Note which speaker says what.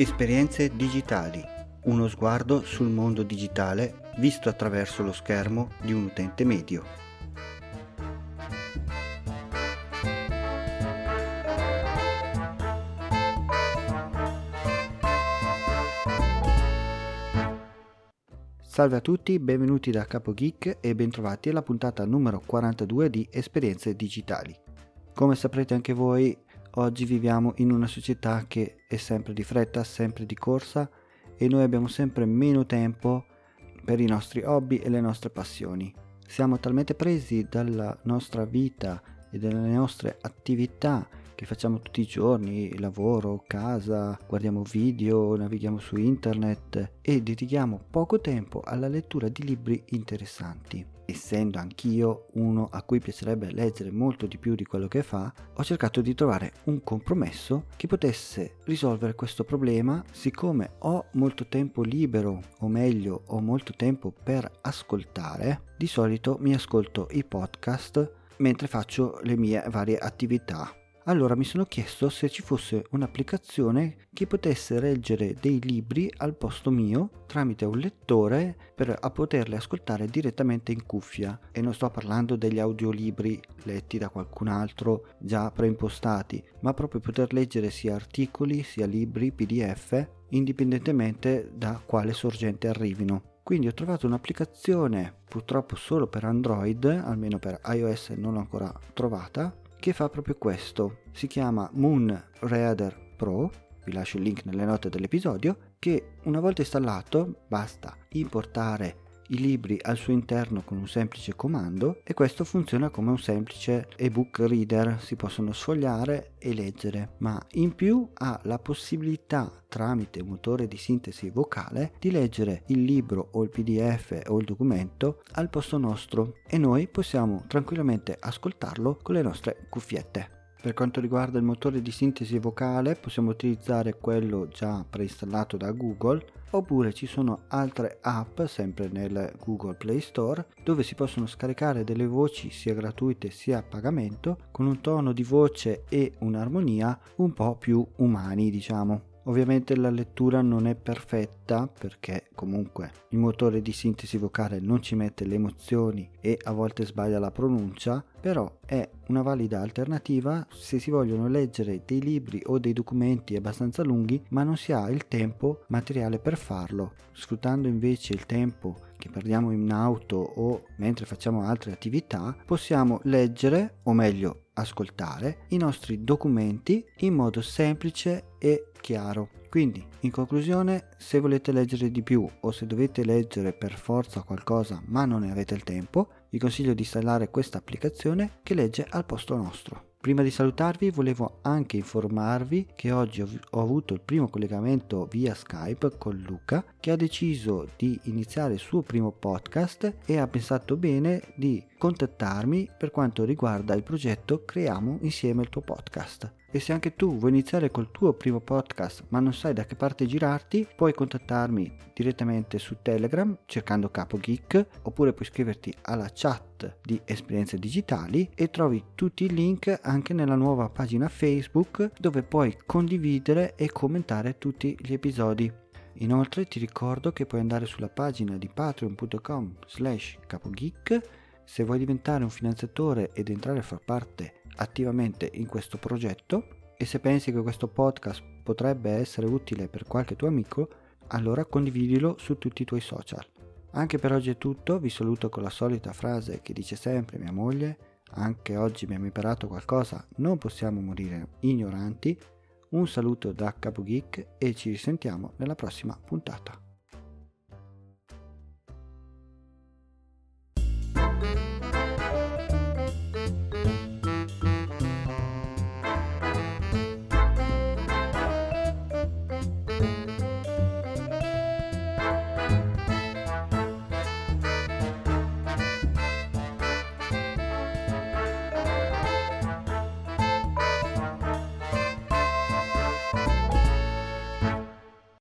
Speaker 1: Esperienze digitali. Uno sguardo sul mondo digitale visto attraverso lo schermo di un utente medio. Salve a tutti, benvenuti da Capo Geek e bentrovati alla puntata numero 42 di Esperienze digitali. Come saprete anche voi, Oggi viviamo in una società che è sempre di fretta, sempre di corsa e noi abbiamo sempre meno tempo per i nostri hobby e le nostre passioni. Siamo talmente presi dalla nostra vita e dalle nostre attività che facciamo tutti i giorni, lavoro, casa, guardiamo video, navighiamo su internet e dedichiamo poco tempo alla lettura di libri interessanti. Essendo anch'io uno a cui piacerebbe leggere molto di più di quello che fa, ho cercato di trovare un compromesso che potesse risolvere questo problema. Siccome ho molto tempo libero, o meglio, ho molto tempo per ascoltare, di solito mi ascolto i podcast mentre faccio le mie varie attività allora mi sono chiesto se ci fosse un'applicazione che potesse leggere dei libri al posto mio tramite un lettore per poterli ascoltare direttamente in cuffia. E non sto parlando degli audiolibri letti da qualcun altro già preimpostati ma proprio poter leggere sia articoli sia libri pdf indipendentemente da quale sorgente arrivino. Quindi ho trovato un'applicazione purtroppo solo per Android, almeno per iOS non l'ho ancora trovata, che fa proprio questo. Si chiama Moon Reader Pro, vi lascio il link nelle note dell'episodio, che una volta installato basta importare i libri al suo interno con un semplice comando e questo funziona come un semplice ebook reader, si possono sfogliare e leggere, ma in più ha la possibilità tramite motore di sintesi vocale di leggere il libro o il pdf o il documento al posto nostro e noi possiamo tranquillamente ascoltarlo con le nostre cuffiette. Per quanto riguarda il motore di sintesi vocale possiamo utilizzare quello già preinstallato da Google oppure ci sono altre app sempre nel Google Play Store dove si possono scaricare delle voci sia gratuite sia a pagamento con un tono di voce e un'armonia un po' più umani diciamo. Ovviamente la lettura non è perfetta perché comunque il motore di sintesi vocale non ci mette le emozioni e a volte sbaglia la pronuncia, però è una valida alternativa se si vogliono leggere dei libri o dei documenti abbastanza lunghi ma non si ha il tempo materiale per farlo. Sfruttando invece il tempo che perdiamo in auto o mentre facciamo altre attività, possiamo leggere, o meglio ascoltare, i nostri documenti in modo semplice e chiaro. Quindi, in conclusione, se volete leggere di più o se dovete leggere per forza qualcosa ma non ne avete il tempo, vi consiglio di installare questa applicazione che legge al posto nostro. Prima di salutarvi volevo anche informarvi che oggi ho avuto il primo collegamento via Skype con Luca che ha deciso di iniziare il suo primo podcast e ha pensato bene di contattarmi per quanto riguarda il progetto Creiamo insieme il tuo podcast. E se anche tu vuoi iniziare col tuo primo podcast ma non sai da che parte girarti, puoi contattarmi direttamente su Telegram cercando Capo Geek oppure puoi iscriverti alla chat di esperienze digitali e trovi tutti i link anche nella nuova pagina Facebook dove puoi condividere e commentare tutti gli episodi. Inoltre ti ricordo che puoi andare sulla pagina di patreon.com slash capogeek se vuoi diventare un finanziatore ed entrare a far parte attivamente in questo progetto e se pensi che questo podcast potrebbe essere utile per qualche tuo amico, allora condividilo su tutti i tuoi social. Anche per oggi è tutto, vi saluto con la solita frase che dice sempre mia moglie, anche oggi abbiamo imparato qualcosa, non possiamo morire ignoranti. Un saluto da Capo Geek e ci risentiamo nella prossima puntata.